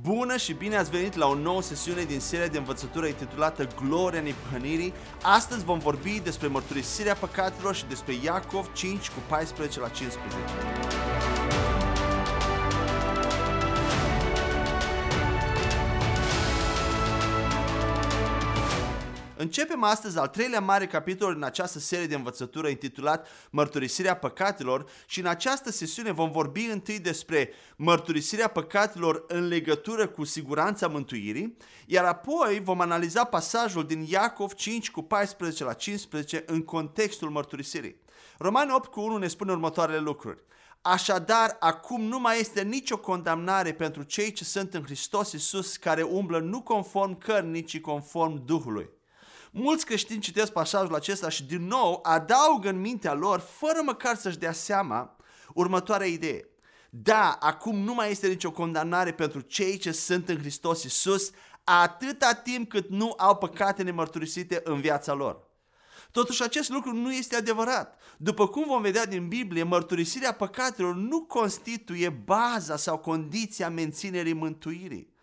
Bună și bine ați venit la o nouă sesiune din seria de învățătură intitulată Gloria Nepăhănirii. Astăzi vom vorbi despre mărturisirea păcatelor și despre Iacov 5 cu 14 la 15. Începem astăzi al treilea mare capitol în această serie de învățătură intitulat Mărturisirea păcatelor și în această sesiune vom vorbi întâi despre mărturisirea păcatelor în legătură cu siguranța mântuirii, iar apoi vom analiza pasajul din Iacov 5 cu 14 la 15 în contextul mărturisirii. Romani 8 cu 1 ne spune următoarele lucruri. Așadar, acum nu mai este nicio condamnare pentru cei ce sunt în Hristos Iisus care umblă nu conform cărnii, ci conform Duhului. Mulți creștini citesc pasajul acesta și din nou adaugă în mintea lor, fără măcar să-și dea seama, următoarea idee. Da, acum nu mai este nicio condamnare pentru cei ce sunt în Hristos Iisus, atâta timp cât nu au păcate nemărturisite în viața lor. Totuși acest lucru nu este adevărat. După cum vom vedea din Biblie, mărturisirea păcatelor nu constituie baza sau condiția menținerii mântuirii.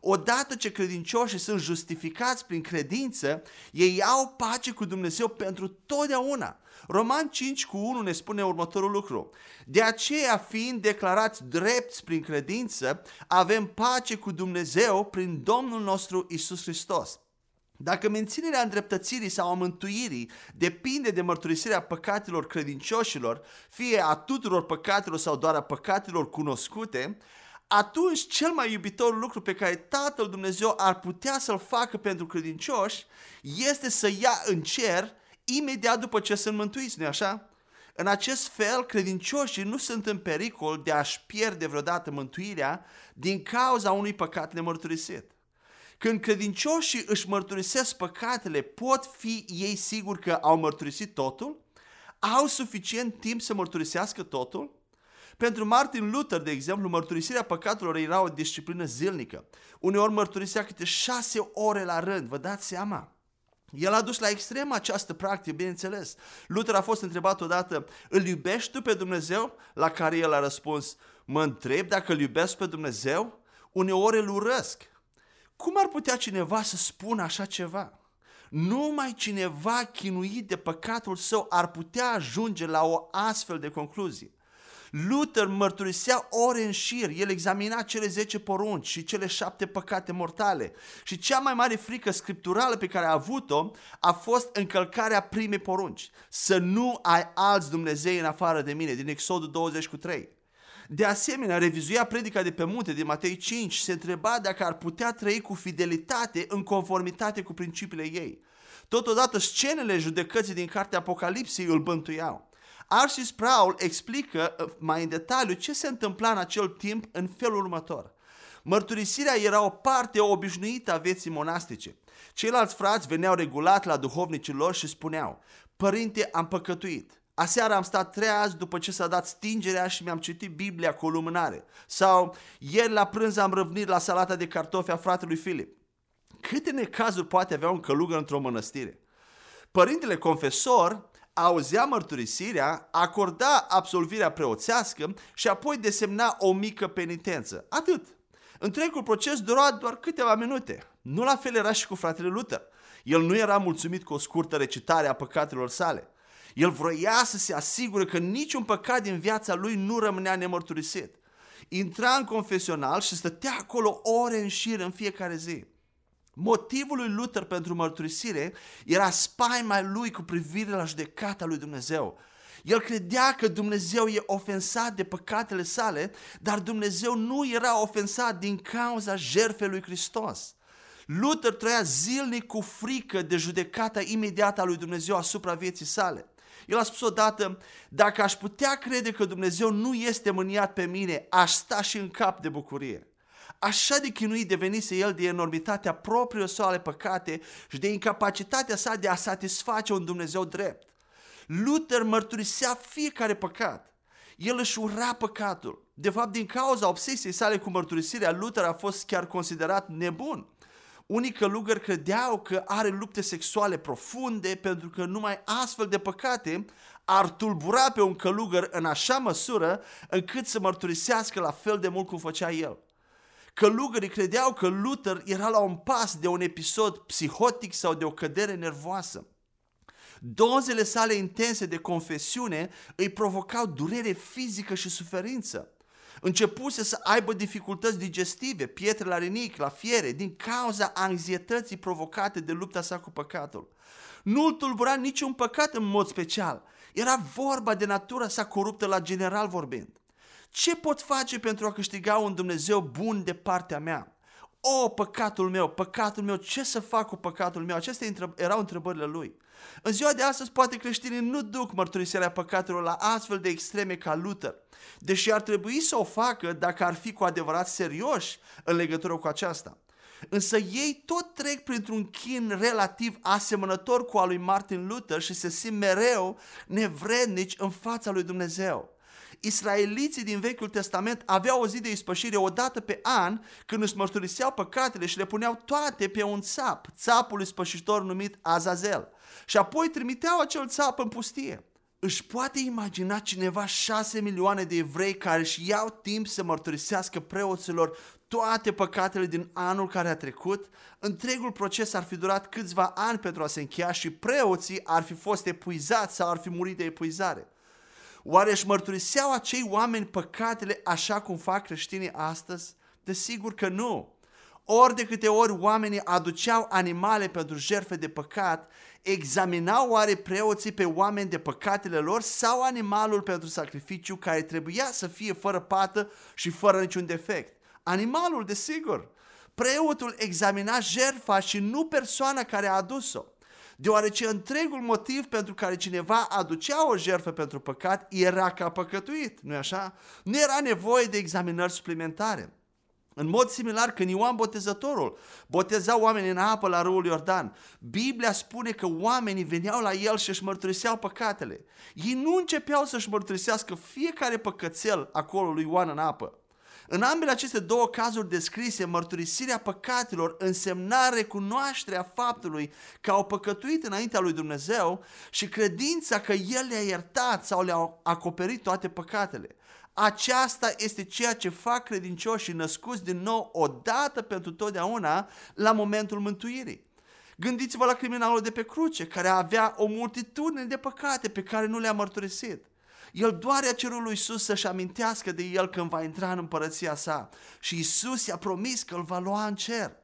Odată ce credincioșii sunt justificați prin credință, ei au pace cu Dumnezeu pentru totdeauna. Roman 5 cu 1 ne spune următorul lucru. De aceea, fiind declarați drepți prin credință, avem pace cu Dumnezeu prin Domnul nostru Isus Hristos. Dacă menținerea îndreptățirii sau a mântuirii depinde de mărturisirea păcatelor credincioșilor, fie a tuturor păcatelor sau doar a păcatelor cunoscute, atunci cel mai iubitor lucru pe care Tatăl Dumnezeu ar putea să-l facă pentru credincioși este să ia în cer imediat după ce sunt mântuiți, nu așa? În acest fel, credincioșii nu sunt în pericol de a-și pierde vreodată mântuirea din cauza unui păcat nemărturisit. Când credincioșii își mărturisesc păcatele, pot fi ei siguri că au mărturisit totul? Au suficient timp să mărturisească totul? Pentru Martin Luther, de exemplu, mărturisirea păcatelor era o disciplină zilnică. Uneori mărturisea câte șase ore la rând, vă dați seama? El a dus la extrem această practică, bineînțeles. Luther a fost întrebat odată, îl iubești tu pe Dumnezeu? La care el a răspuns, mă întreb dacă îl iubesc pe Dumnezeu? Uneori îl urăsc. Cum ar putea cineva să spună așa ceva? Numai cineva chinuit de păcatul său ar putea ajunge la o astfel de concluzie. Luther mărturisea ore în șir, el examina cele 10 porunci și cele șapte păcate mortale. Și cea mai mare frică scripturală pe care a avut-o a fost încălcarea primei porunci. Să nu ai alți Dumnezei în afară de mine, din Exodul 20 cu 3. De asemenea, revizuia predica de pe munte din Matei 5 și se întreba dacă ar putea trăi cu fidelitate în conformitate cu principiile ei. Totodată, scenele judecății din cartea Apocalipsei îl bântuiau. Arsis Sproul explică uh, mai în detaliu ce se întâmpla în acel timp în felul următor. Mărturisirea era o parte obișnuită a vieții monastice. Ceilalți frați veneau regulat la duhovnicii lor și spuneau, Părinte, am păcătuit. Aseară am stat treaz după ce s-a dat stingerea și mi-am citit Biblia cu o lumânare. Sau ieri la prânz am răvnit la salata de cartofi a fratelui Filip. Câte necazuri poate avea un călugăr într-o mănăstire? Părintele confesor auzea mărturisirea, acorda absolvirea preoțească și apoi desemna o mică penitență. Atât. Întregul proces dura doar câteva minute. Nu la fel era și cu fratele Luther. El nu era mulțumit cu o scurtă recitare a păcatelor sale. El vroia să se asigure că niciun păcat din viața lui nu rămânea nemărturisit. Intra în confesional și stătea acolo ore în șir în fiecare zi. Motivul lui Luther pentru mărturisire era spaima lui cu privire la judecata lui Dumnezeu. El credea că Dumnezeu e ofensat de păcatele sale, dar Dumnezeu nu era ofensat din cauza jertfei lui Hristos. Luther trăia zilnic cu frică de judecata imediată a lui Dumnezeu asupra vieții sale. El a spus odată, dacă aș putea crede că Dumnezeu nu este mâniat pe mine, aș sta și în cap de bucurie. Așa de chinuit devenise el de enormitatea propriilor sale păcate și de incapacitatea sa de a satisface un Dumnezeu drept. Luther mărturisea fiecare păcat. El își ura păcatul. De fapt, din cauza obsesiei sale cu mărturisirea, Luther a fost chiar considerat nebun. Unii călugări credeau că are lupte sexuale profunde pentru că numai astfel de păcate ar tulbura pe un călugăr în așa măsură încât să mărturisească la fel de mult cum făcea el. Călugării credeau că Luther era la un pas de un episod psihotic sau de o cădere nervoasă. Dozele sale intense de confesiune îi provocau durere fizică și suferință. Începuse să aibă dificultăți digestive, pietre la rinic, la fiere, din cauza anxietății provocate de lupta sa cu păcatul. Nu îl tulbura niciun păcat în mod special. Era vorba de natura sa coruptă la general vorbind. Ce pot face pentru a câștiga un Dumnezeu bun de partea mea? O, păcatul meu, păcatul meu, ce să fac cu păcatul meu? Acestea erau întrebările lui. În ziua de astăzi, poate creștinii nu duc mărturisirea păcatelor la astfel de extreme ca Luther, deși ar trebui să o facă dacă ar fi cu adevărat serioși în legătură cu aceasta. Însă ei tot trec printr-un chin relativ asemănător cu al lui Martin Luther și se simt mereu nevrednici în fața lui Dumnezeu. Israeliții din Vechiul Testament aveau o zi de ispășire o dată pe an când își mărturiseau păcatele și le puneau toate pe un țap, țapul spășitor numit Azazel. Și apoi trimiteau acel țap în pustie. Își poate imagina cineva șase milioane de evrei care își iau timp să mărturisească preoților toate păcatele din anul care a trecut, întregul proces ar fi durat câțiva ani pentru a se încheia și preoții ar fi fost epuizați sau ar fi murit de epuizare. Oare își mărturiseau acei oameni păcatele așa cum fac creștinii astăzi? Desigur că nu. Ori de câte ori oamenii aduceau animale pentru jertfe de păcat, examinau oare preoții pe oameni de păcatele lor sau animalul pentru sacrificiu care trebuia să fie fără pată și fără niciun defect. Animalul, desigur. Preotul examina jertfa și nu persoana care a adus-o deoarece întregul motiv pentru care cineva aducea o jertfă pentru păcat era ca păcătuit, nu-i așa? Nu era nevoie de examinări suplimentare. În mod similar, când Ioan Botezătorul boteza oamenii în apă la râul Iordan, Biblia spune că oamenii veneau la el și își mărturiseau păcatele. Ei nu începeau să-și mărturisească fiecare păcățel acolo lui Ioan în apă. În ambele aceste două cazuri descrise, mărturisirea păcatelor însemna recunoașterea faptului că au păcătuit înaintea lui Dumnezeu și credința că El le-a iertat sau le-a acoperit toate păcatele. Aceasta este ceea ce fac credincioșii născuți din nou odată pentru totdeauna la momentul mântuirii. Gândiți-vă la criminalul de pe cruce, care avea o multitudine de păcate pe care nu le-a mărturisit. El doar a cerut lui Isus să-și amintească de el când va intra în împărăția sa. Și Isus i-a promis că îl va lua în cer.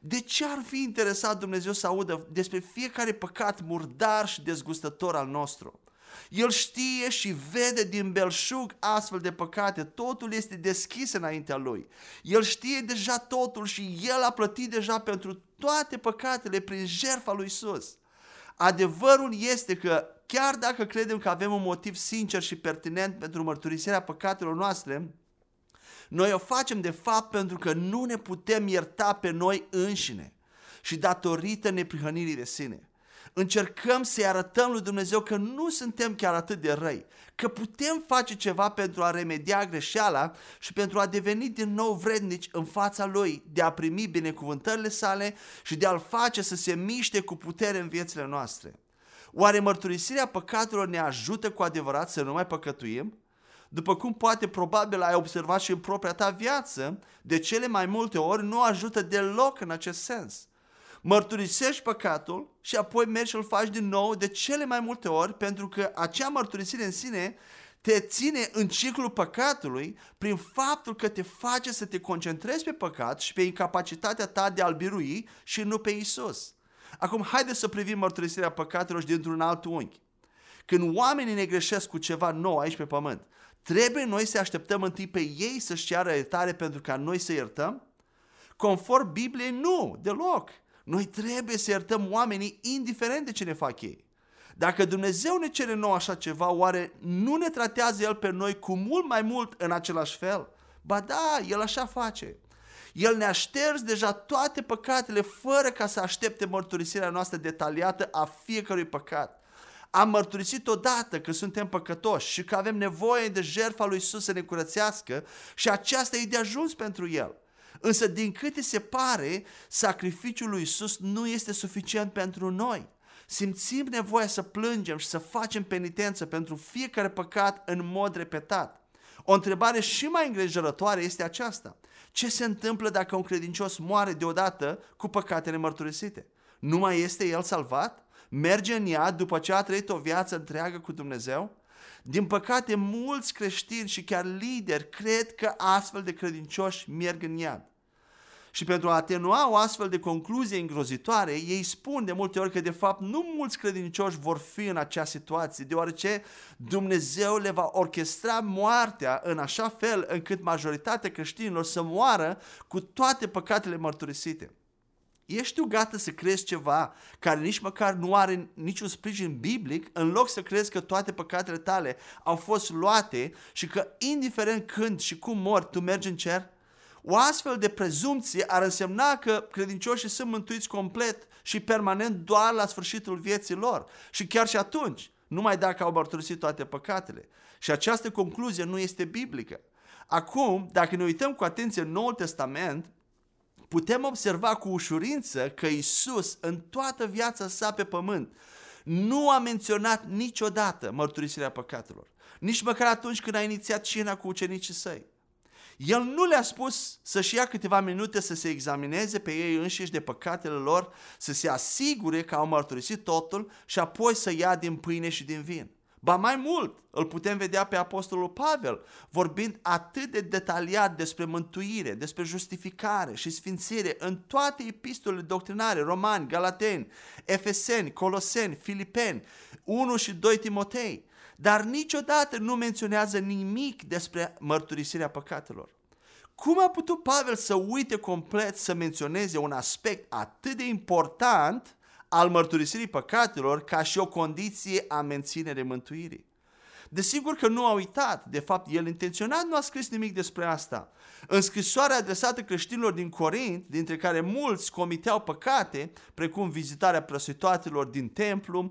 De ce ar fi interesat Dumnezeu să audă despre fiecare păcat murdar și dezgustător al nostru? El știe și vede din belșug astfel de păcate, totul este deschis înaintea lui. El știe deja totul și el a plătit deja pentru toate păcatele prin jertfa lui Isus. Adevărul este că chiar dacă credem că avem un motiv sincer și pertinent pentru mărturisirea păcatelor noastre, noi o facem de fapt pentru că nu ne putem ierta pe noi înșine și datorită neprihănirii de sine. Încercăm să-i arătăm lui Dumnezeu că nu suntem chiar atât de răi, că putem face ceva pentru a remedia greșeala și pentru a deveni din nou vrednici în fața Lui, de a primi binecuvântările sale și de a-L face să se miște cu putere în viețile noastre. Oare mărturisirea păcatelor ne ajută cu adevărat să nu mai păcătuim? După cum poate probabil ai observat și în propria ta viață, de cele mai multe ori nu ajută deloc în acest sens. Mărturisești păcatul și apoi mergi și îl faci din nou de cele mai multe ori pentru că acea mărturisire în sine te ține în ciclul păcatului prin faptul că te face să te concentrezi pe păcat și pe incapacitatea ta de a-L birui și nu pe Isus. Acum, haideți să privim mărturisirea păcatelor și dintr-un alt unghi. Când oamenii ne greșesc cu ceva nou aici pe pământ, trebuie noi să așteptăm întâi pe ei să-și ceară iertare pentru ca noi să iertăm? Conform Bibliei, nu, deloc. Noi trebuie să iertăm oamenii indiferent de ce ne fac ei. Dacă Dumnezeu ne cere nou așa ceva, oare nu ne tratează El pe noi cu mult mai mult în același fel? Ba da, El așa face. El ne-a șters deja toate păcatele fără ca să aștepte mărturisirea noastră detaliată a fiecărui păcat. Am mărturisit odată că suntem păcătoși și că avem nevoie de jertfa lui Isus să ne curățească și aceasta e de ajuns pentru El. Însă din câte se pare, sacrificiul lui Isus nu este suficient pentru noi. Simțim nevoia să plângem și să facem penitență pentru fiecare păcat în mod repetat. O întrebare și mai îngrijorătoare este aceasta. Ce se întâmplă dacă un credincios moare deodată cu păcatele mărturisite? Nu mai este el salvat? Merge în iad după ce a trăit o viață întreagă cu Dumnezeu? Din păcate, mulți creștini și chiar lideri cred că astfel de credincioși merg în iad. Și pentru a atenua o astfel de concluzie îngrozitoare, ei spun de multe ori că de fapt nu mulți credincioși vor fi în acea situație, deoarece Dumnezeu le va orchestra moartea în așa fel încât majoritatea creștinilor să moară cu toate păcatele mărturisite. Ești tu gata să crezi ceva care nici măcar nu are niciun sprijin biblic, în loc să crezi că toate păcatele tale au fost luate și că indiferent când și cum mor, tu mergi în cer? O astfel de prezumție ar însemna că credincioșii sunt mântuiți complet și permanent doar la sfârșitul vieții lor. Și chiar și atunci, numai dacă au mărturisit toate păcatele. Și această concluzie nu este biblică. Acum, dacă ne uităm cu atenție în Noul Testament, putem observa cu ușurință că Isus, în toată viața sa pe pământ, nu a menționat niciodată mărturisirea păcatelor. Nici măcar atunci când a inițiat cina cu ucenicii săi. El nu le-a spus să-și ia câteva minute să se examineze pe ei înșiși de păcatele lor, să se asigure că au mărturisit totul și apoi să ia din pâine și din vin. Ba mai mult, îl putem vedea pe Apostolul Pavel vorbind atât de detaliat despre mântuire, despre justificare și sfințire în toate epistolele doctrinare, romani, galateni, efeseni, coloseni, filipeni, 1 și 2 Timotei dar niciodată nu menționează nimic despre mărturisirea păcatelor. Cum a putut Pavel să uite complet să menționeze un aspect atât de important al mărturisirii păcatelor ca și o condiție a menținerii mântuirii? Desigur că nu a uitat, de fapt el intenționat nu a scris nimic despre asta. În scrisoarea adresată creștinilor din Corint, dintre care mulți comiteau păcate, precum vizitarea prăsitoatelor din templu,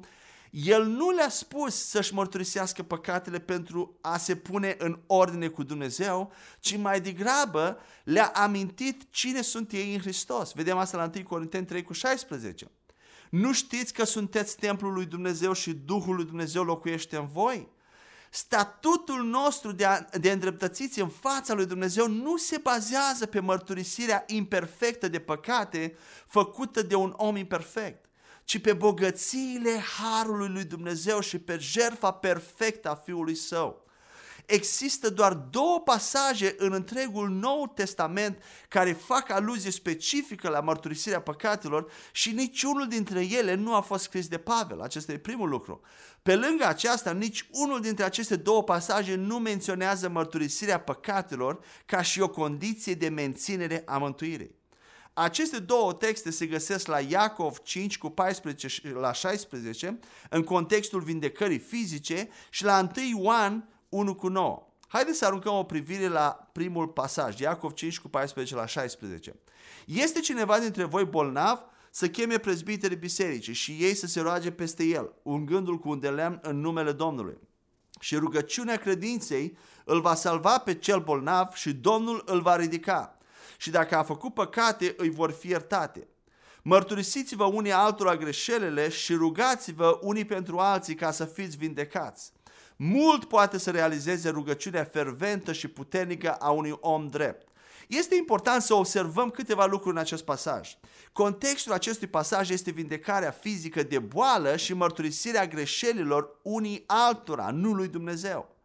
el nu le-a spus să-și mărturisească păcatele pentru a se pune în ordine cu Dumnezeu, ci mai degrabă le-a amintit cine sunt ei în Hristos. Vedem asta la 1 Corinteni 3 cu 16. Nu știți că sunteți templul lui Dumnezeu și Duhul lui Dumnezeu locuiește în voi? Statutul nostru de, a, de îndreptățiți în fața lui Dumnezeu nu se bazează pe mărturisirea imperfectă de păcate făcută de un om imperfect ci pe bogățiile harului lui Dumnezeu și pe jertfa perfectă a Fiului Său. Există doar două pasaje în întregul Nou Testament care fac aluzie specifică la mărturisirea păcatelor și niciunul dintre ele nu a fost scris de Pavel. Acesta e primul lucru. Pe lângă aceasta, nici unul dintre aceste două pasaje nu menționează mărturisirea păcatelor ca și o condiție de menținere a mântuirii. Aceste două texte se găsesc la Iacov 5 cu 14 și la 16 în contextul vindecării fizice și la 1 Ioan 1 cu 9. Haideți să aruncăm o privire la primul pasaj, Iacov 5 cu 14 la 16. Este cineva dintre voi bolnav să cheme prezbiterii bisericii și ei să se roage peste el, ungându-l cu un de lemn în numele Domnului. Și rugăciunea credinței îl va salva pe cel bolnav și Domnul îl va ridica și dacă a făcut păcate, îi vor fi iertate. Mărturisiți-vă unii altora greșelile și rugați-vă unii pentru alții ca să fiți vindecați. Mult poate să realizeze rugăciunea ferventă și puternică a unui om drept. Este important să observăm câteva lucruri în acest pasaj. Contextul acestui pasaj este vindecarea fizică de boală și mărturisirea greșelilor unii altora, nu lui Dumnezeu.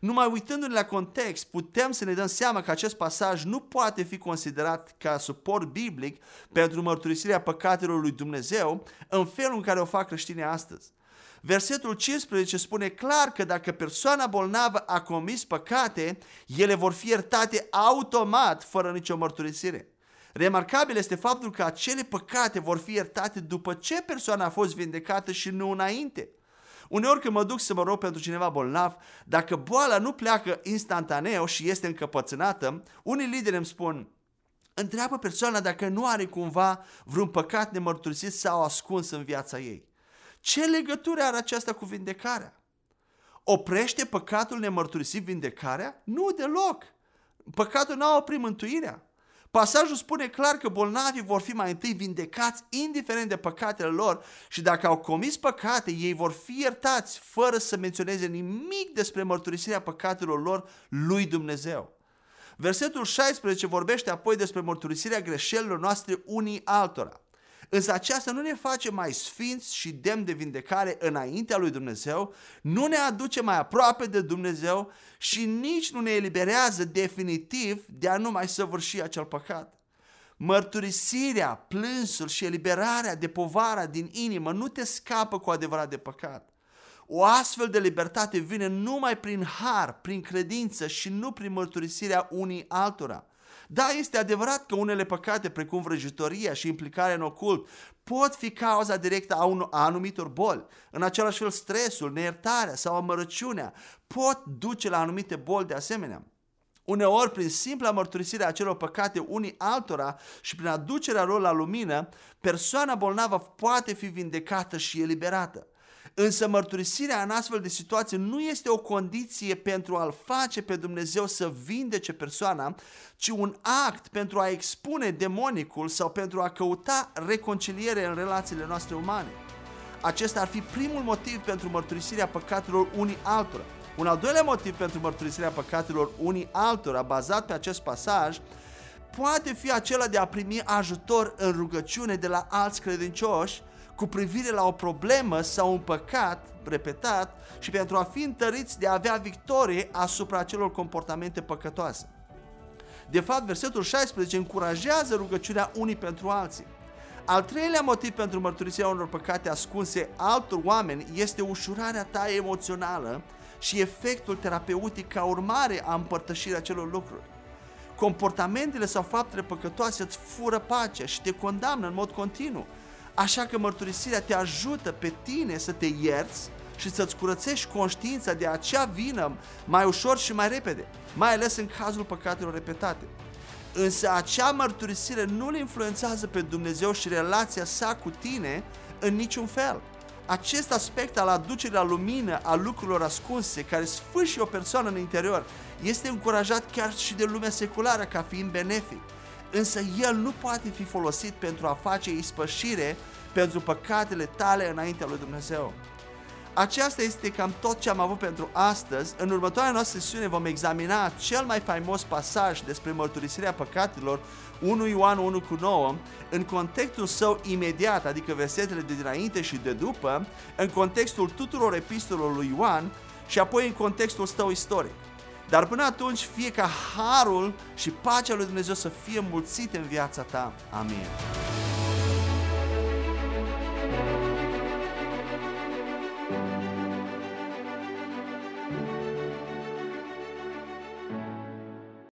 Numai uitându-ne la context, putem să ne dăm seama că acest pasaj nu poate fi considerat ca suport biblic pentru mărturisirea păcatelor lui Dumnezeu în felul în care o fac creștinii astăzi. Versetul 15 spune clar că dacă persoana bolnavă a comis păcate, ele vor fi iertate automat, fără nicio mărturisire. Remarcabil este faptul că acele păcate vor fi iertate după ce persoana a fost vindecată și nu înainte. Uneori când mă duc să mă rog pentru cineva bolnav, dacă boala nu pleacă instantaneu și este încăpățânată, unii lideri îmi spun, întreabă persoana dacă nu are cumva vreun păcat nemărturisit sau ascuns în viața ei. Ce legătură are aceasta cu vindecarea? Oprește păcatul nemărturisit vindecarea? Nu deloc. Păcatul nu a oprit mântuirea. Pasajul spune clar că bolnavii vor fi mai întâi vindecați indiferent de păcatele lor și dacă au comis păcate, ei vor fi iertați fără să menționeze nimic despre mărturisirea păcatelor lor lui Dumnezeu. Versetul 16 vorbește apoi despre mărturisirea greșelilor noastre unii altora. Însă aceasta nu ne face mai sfinți și demn de vindecare înaintea lui Dumnezeu, nu ne aduce mai aproape de Dumnezeu și nici nu ne eliberează definitiv de a nu mai săvârși acel păcat. Mărturisirea, plânsul și eliberarea de povara din inimă nu te scapă cu adevărat de păcat. O astfel de libertate vine numai prin har, prin credință și nu prin mărturisirea unii altora. Da, este adevărat că unele păcate, precum vrăjitoria și implicarea în ocult, pot fi cauza directă a, un, a anumitor boli. În același fel, stresul, neiertarea sau amărăciunea pot duce la anumite boli de asemenea. Uneori, prin simpla mărturisire a acelor păcate unii altora și prin aducerea lor la lumină, persoana bolnavă poate fi vindecată și eliberată. Însă mărturisirea în astfel de situație nu este o condiție pentru a-L face pe Dumnezeu să vindece persoana, ci un act pentru a expune demonicul sau pentru a căuta reconciliere în relațiile noastre umane. Acesta ar fi primul motiv pentru mărturisirea păcatelor unii altora. Un al doilea motiv pentru mărturisirea păcatelor unii altora, bazat pe acest pasaj, poate fi acela de a primi ajutor în rugăciune de la alți credincioși cu privire la o problemă sau un păcat repetat și pentru a fi întăriți de a avea victorie asupra acelor comportamente păcătoase. De fapt, versetul 16 încurajează rugăciunea unii pentru alții. Al treilea motiv pentru mărturisirea unor păcate ascunse altor oameni este ușurarea ta emoțională și efectul terapeutic ca urmare a împărtășirii acelor lucruri. Comportamentele sau faptele păcătoase îți fură pacea și te condamnă în mod continuu Așa că mărturisirea te ajută pe tine să te ierți și să-ți curățești conștiința de acea vină mai ușor și mai repede, mai ales în cazul păcatelor repetate. Însă acea mărturisire nu îl influențează pe Dumnezeu și relația sa cu tine în niciun fel. Acest aspect al aducerii la lumină a lucrurilor ascunse, care sfârșie o persoană în interior, este încurajat chiar și de lumea seculară ca fiind benefic însă el nu poate fi folosit pentru a face ispășire pentru păcatele tale înaintea lui Dumnezeu. Aceasta este cam tot ce am avut pentru astăzi. În următoarea noastră sesiune vom examina cel mai faimos pasaj despre mărturisirea păcatelor, 1 Ioan 1 cu 9, în contextul său imediat, adică versetele de dinainte și de după, în contextul tuturor epistolelor lui Ioan și apoi în contextul său istoric. Dar până atunci, fie ca harul și pacea lui Dumnezeu să fie mulțite în viața ta. Amin.